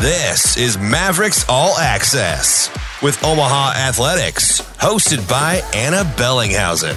This is Mavericks All Access with Omaha Athletics, hosted by Ana Bellinghausen.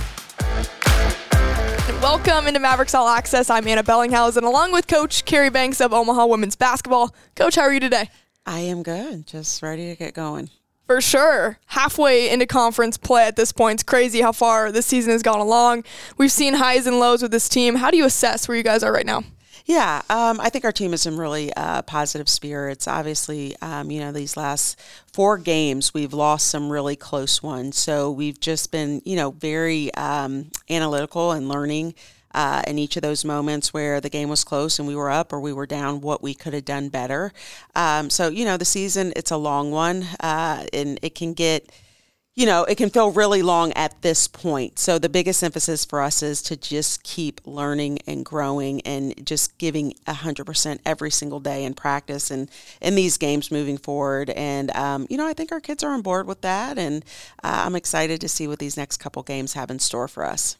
Welcome into Mavericks All Access. I'm Ana Bellinghausen, along with Coach Carrie Banks of Omaha Women's Basketball. Coach, how are you today? I am good. Just ready to get going. For sure. Halfway into conference play at this point. It's crazy how far this season has gone along. We've seen highs and lows with this team. How do you assess where you guys are right now? Yeah, um, I think our team is in really uh, positive spirits. Obviously, um, you know, these last four games, we've lost some really close ones. So we've just been, you know, very um, analytical and learning. Uh, in each of those moments where the game was close and we were up or we were down, what we could have done better. Um, so, you know, the season, it's a long one uh, and it can get you know, it can feel really long at this point. So the biggest emphasis for us is to just keep learning and growing and just giving 100% every single day in practice and in these games moving forward. And, um, you know, I think our kids are on board with that. And uh, I'm excited to see what these next couple games have in store for us.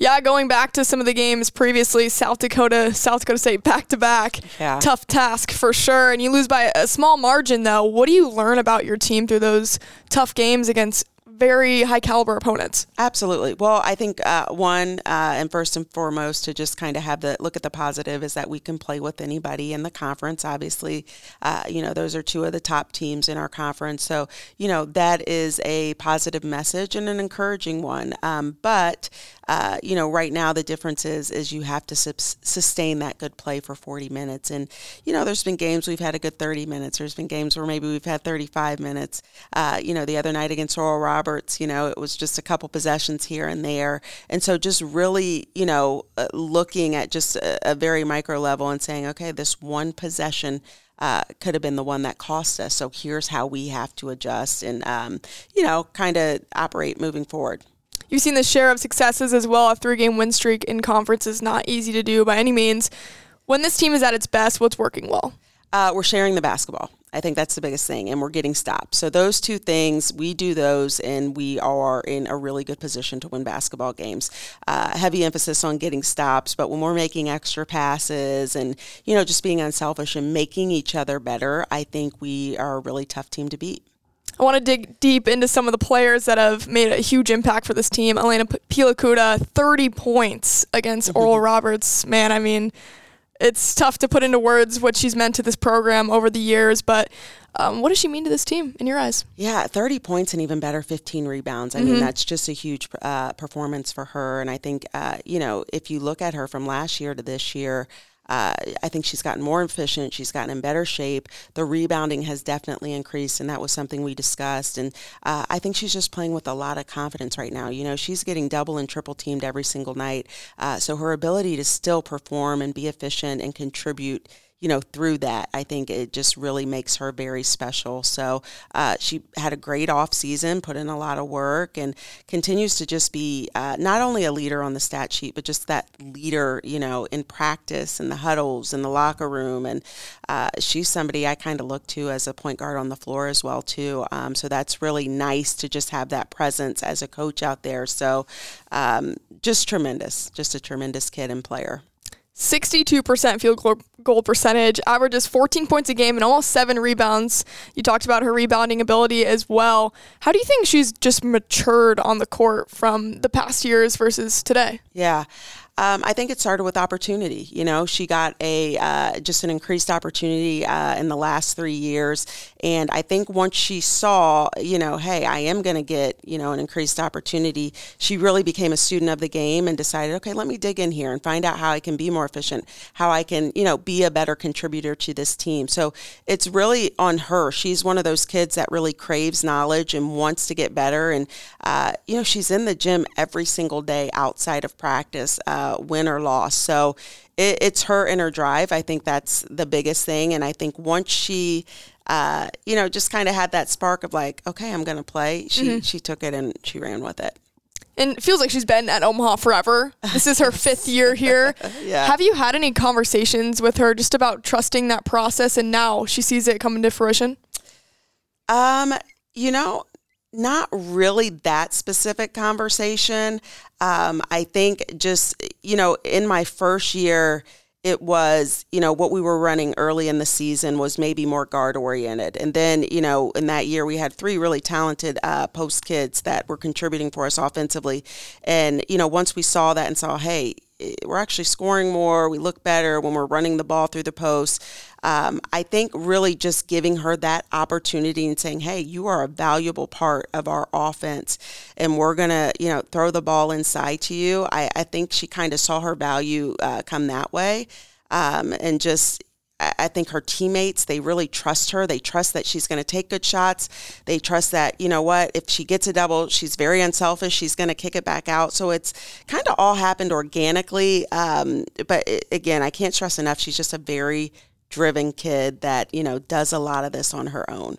Yeah, going back to some of the games previously, South Dakota, South Dakota State back to back. Tough task for sure. And you lose by a small margin, though. What do you learn about your team through those tough games against very high caliber opponents. Absolutely. Well, I think uh, one uh, and first and foremost to just kind of have the look at the positive is that we can play with anybody in the conference. Obviously, uh, you know those are two of the top teams in our conference, so you know that is a positive message and an encouraging one. Um, but uh, you know, right now the difference is is you have to sustain that good play for 40 minutes. And you know, there's been games we've had a good 30 minutes. There's been games where maybe we've had 35 minutes. Uh, you know, the other night against Oral Roberts, you know, it was just a couple possessions here and there. And so just really, you know, uh, looking at just a, a very micro level and saying, okay, this one possession. Uh, could have been the one that cost us. So here's how we have to adjust and, um, you know, kind of operate moving forward. You've seen the share of successes as well. A three game win streak in conference is not easy to do by any means. When this team is at its best, what's working well? Uh, we're sharing the basketball. I think that's the biggest thing, and we're getting stops. So those two things, we do those, and we are in a really good position to win basketball games. Uh, heavy emphasis on getting stops, but when we're making extra passes and you know just being unselfish and making each other better, I think we are a really tough team to beat. I want to dig deep into some of the players that have made a huge impact for this team. Elena Pilakouta, 30 points against mm-hmm. Oral Roberts. Man, I mean, it's tough to put into words what she's meant to this program over the years, but um, what does she mean to this team in your eyes? Yeah, 30 points and even better, 15 rebounds. I mm-hmm. mean, that's just a huge uh, performance for her. And I think, uh, you know, if you look at her from last year to this year, uh, I think she's gotten more efficient. She's gotten in better shape. The rebounding has definitely increased, and that was something we discussed. And uh, I think she's just playing with a lot of confidence right now. You know, she's getting double and triple teamed every single night. Uh, so her ability to still perform and be efficient and contribute you know, through that, I think it just really makes her very special. So uh, she had a great off season, put in a lot of work, and continues to just be uh, not only a leader on the stat sheet, but just that leader, you know, in practice and the huddles and the locker room. And uh, she's somebody I kind of look to as a point guard on the floor as well too. Um, so that's really nice to just have that presence as a coach out there. So um, just tremendous, just a tremendous kid and player. 62% field goal percentage, averages 14 points a game and almost seven rebounds. You talked about her rebounding ability as well. How do you think she's just matured on the court from the past years versus today? Yeah. Um, I think it started with opportunity. You know, she got a uh, just an increased opportunity uh, in the last three years, and I think once she saw, you know, hey, I am going to get you know an increased opportunity, she really became a student of the game and decided, okay, let me dig in here and find out how I can be more efficient, how I can you know be a better contributor to this team. So it's really on her. She's one of those kids that really craves knowledge and wants to get better, and uh, you know, she's in the gym every single day outside of practice. Uh, uh, win or loss. So it, it's her inner drive. I think that's the biggest thing. And I think once she, uh, you know, just kind of had that spark of like, okay, I'm going to play. She mm-hmm. she took it and she ran with it. And it feels like she's been at Omaha forever. This is her fifth year here. yeah. Have you had any conversations with her just about trusting that process and now she sees it coming to fruition? Um, you know, not really that specific conversation. Um, I think just, you know, in my first year, it was, you know, what we were running early in the season was maybe more guard oriented. And then, you know, in that year, we had three really talented uh, post kids that were contributing for us offensively. And, you know, once we saw that and saw, hey, we're actually scoring more, we look better when we're running the ball through the post. Um, I think really just giving her that opportunity and saying, hey, you are a valuable part of our offense and we're going to, you know, throw the ball inside to you. I, I think she kind of saw her value uh, come that way. Um, and just, I think her teammates, they really trust her. They trust that she's going to take good shots. They trust that, you know what, if she gets a double, she's very unselfish. She's going to kick it back out. So it's kind of all happened organically. Um, but it, again, I can't stress enough, she's just a very driven kid that, you know, does a lot of this on her own.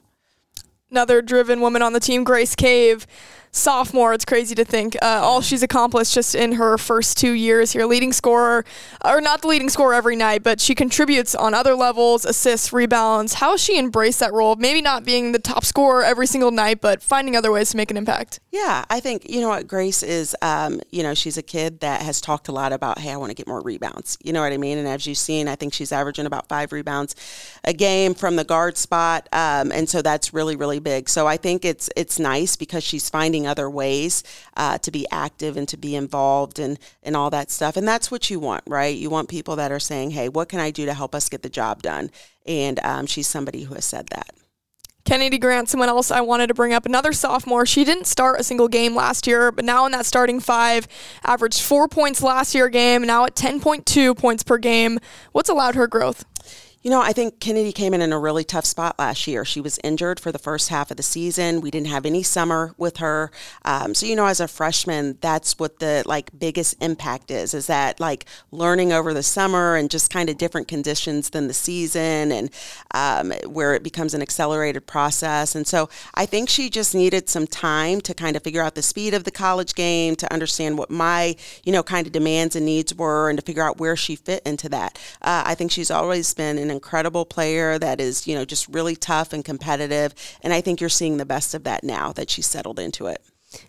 Another driven woman on the team, Grace Cave sophomore. It's crazy to think uh, all she's accomplished just in her first two years here. Leading scorer, or not the leading scorer every night, but she contributes on other levels, assists, rebounds. How has she embraced that role? Maybe not being the top scorer every single night, but finding other ways to make an impact. Yeah, I think you know what Grace is. Um, you know, she's a kid that has talked a lot about, hey, I want to get more rebounds. You know what I mean? And as you've seen, I think she's averaging about five rebounds a game from the guard spot, um, and so that's really really big. So I think it's it's nice because she's finding finding other ways uh, to be active and to be involved and, and all that stuff. And that's what you want, right? You want people that are saying, hey, what can I do to help us get the job done? And um, she's somebody who has said that. Kennedy Grant, someone else I wanted to bring up, another sophomore. She didn't start a single game last year, but now in that starting five, averaged four points last year game, now at 10.2 points per game. What's allowed her growth? You know, I think Kennedy came in in a really tough spot last year. She was injured for the first half of the season. We didn't have any summer with her. Um, so, you know, as a freshman, that's what the like biggest impact is, is that like learning over the summer and just kind of different conditions than the season and um, where it becomes an accelerated process. And so I think she just needed some time to kind of figure out the speed of the college game, to understand what my, you know, kind of demands and needs were and to figure out where she fit into that. Uh, I think she's always been an incredible player that is, you know, just really tough and competitive. And I think you're seeing the best of that now that she's settled into it.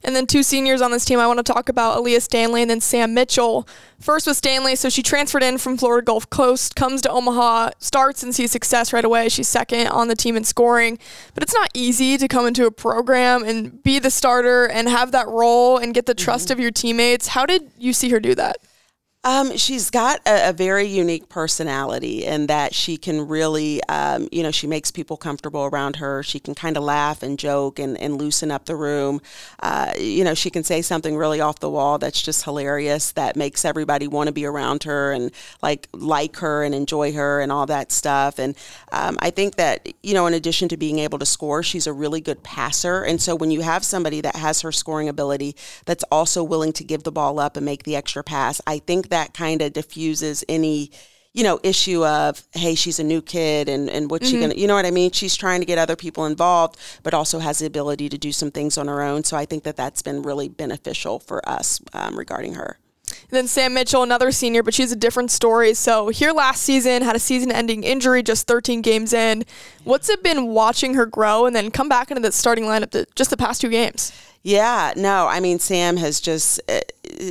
And then two seniors on this team I want to talk about Aaliyah Stanley and then Sam Mitchell. First with Stanley, so she transferred in from Florida Gulf Coast, comes to Omaha, starts and sees success right away. She's second on the team in scoring. But it's not easy to come into a program and be the starter and have that role and get the trust mm-hmm. of your teammates. How did you see her do that? Um, she's got a, a, very unique personality in that she can really, um, you know, she makes people comfortable around her. She can kind of laugh and joke and, and loosen up the room. Uh, you know, she can say something really off the wall that's just hilarious that makes everybody want to be around her and like like her and enjoy her and all that stuff. And um, I think that, you know, in addition to being able to score, she's a really good passer. And so when you have somebody that has her scoring ability that's also willing to give the ball up and make the extra pass, I think that kind of diffuses any you know issue of hey she's a new kid and and what's mm-hmm. she gonna you know what i mean she's trying to get other people involved but also has the ability to do some things on her own so i think that that's been really beneficial for us um, regarding her and then Sam Mitchell, another senior, but she's a different story. So here last season, had a season-ending injury, just 13 games in. What's it been watching her grow and then come back into the starting lineup the, just the past two games? Yeah, no, I mean, Sam has just, uh,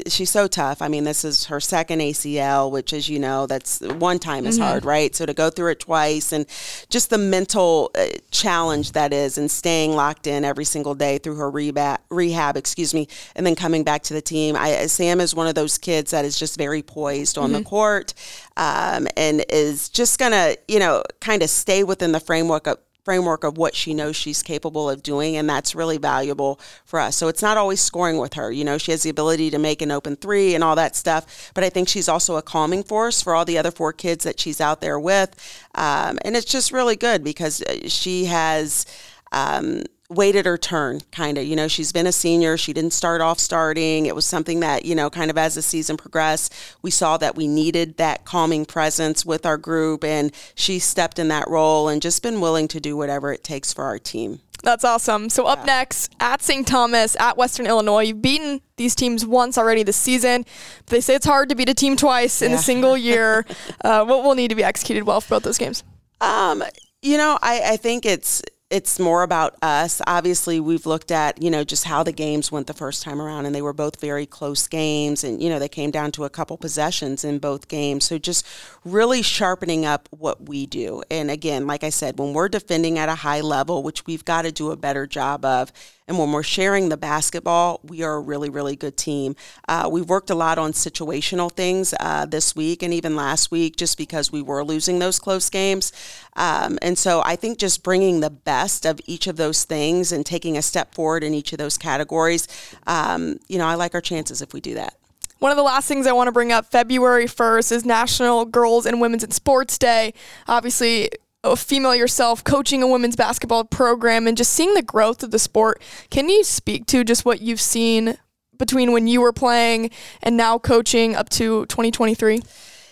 she's so tough. I mean, this is her second ACL, which, as you know, that's one time is mm-hmm. hard, right? So to go through it twice and just the mental uh, challenge that is and staying locked in every single day through her rehab, rehab, excuse me, and then coming back to the team. I, Sam is one of those kids that is just very poised on mm-hmm. the court um, and is just going to, you know, kind of stay within the framework of, framework of what she knows she's capable of doing and that's really valuable for us. So it's not always scoring with her you know she has the ability to make an open three and all that stuff but i think she's also a calming force for all the other four kids that she's out there with. Um, and it's just really good because uh, she has um, waited her turn, kind of. You know, she's been a senior. She didn't start off starting. It was something that, you know, kind of as the season progressed, we saw that we needed that calming presence with our group, and she stepped in that role and just been willing to do whatever it takes for our team. That's awesome. So up yeah. next, at St. Thomas, at Western Illinois, you've beaten these teams once already this season. They say it's hard to beat a team twice in a single year. uh, what will need to be executed well for both those games? Um, you know, I, I think it's it's more about us. Obviously, we've looked at, you know, just how the games went the first time around, and they were both very close games. And, you know, they came down to a couple possessions in both games. So just really sharpening up what we do. And again, like I said, when we're defending at a high level, which we've got to do a better job of, and when we're sharing the basketball, we are a really, really good team. Uh, we've worked a lot on situational things uh, this week and even last week just because we were losing those close games. Um, and so I think just bringing the best of each of those things and taking a step forward in each of those categories, um, you know, I like our chances if we do that. One of the last things I want to bring up February 1st is National Girls and Women's in Sports Day. Obviously, a female yourself coaching a women's basketball program and just seeing the growth of the sport. Can you speak to just what you've seen between when you were playing and now coaching up to 2023?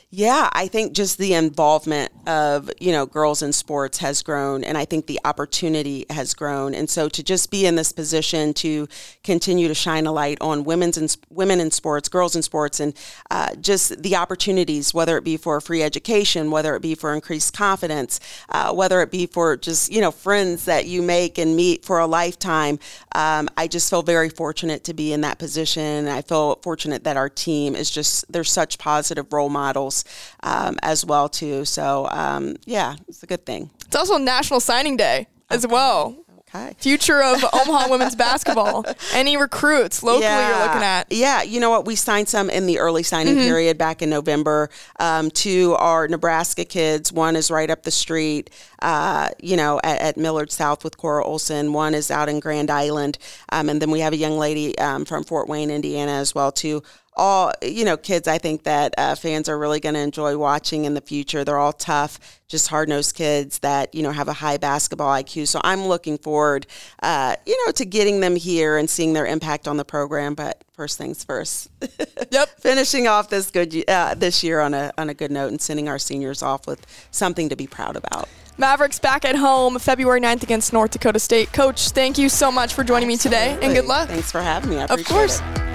Yeah, I think just the involvement of, you know, girls in sports has grown and I think the opportunity has grown. And so to just be in this position to continue to shine a light on women's and women in sports, girls in sports and uh, just the opportunities, whether it be for free education, whether it be for increased confidence, uh, whether it be for just, you know, friends that you make and meet for a lifetime. Um, I just feel very fortunate to be in that position. I feel fortunate that our team is just, they're such positive role models um, as well too. So um, yeah, it's a good thing. It's also National Signing Day as okay. well. Okay. Future of Omaha women's basketball. Any recruits locally yeah. you're looking at? Yeah, you know what? We signed some in the early signing mm-hmm. period back in November. Um, two are Nebraska kids. One is right up the street, uh, you know, at, at, Millard South with Cora Olson. One is out in Grand Island. Um, and then we have a young lady um, from Fort Wayne, Indiana as well, too all you know kids i think that uh, fans are really going to enjoy watching in the future they're all tough just hard-nosed kids that you know have a high basketball iq so i'm looking forward uh, you know to getting them here and seeing their impact on the program but first things first yep finishing off this good uh, this year on a on a good note and sending our seniors off with something to be proud about Mavericks back at home February 9th against North Dakota State. Coach, thank you so much for joining Absolutely. me today and good luck. Thanks for having me. I of course. It.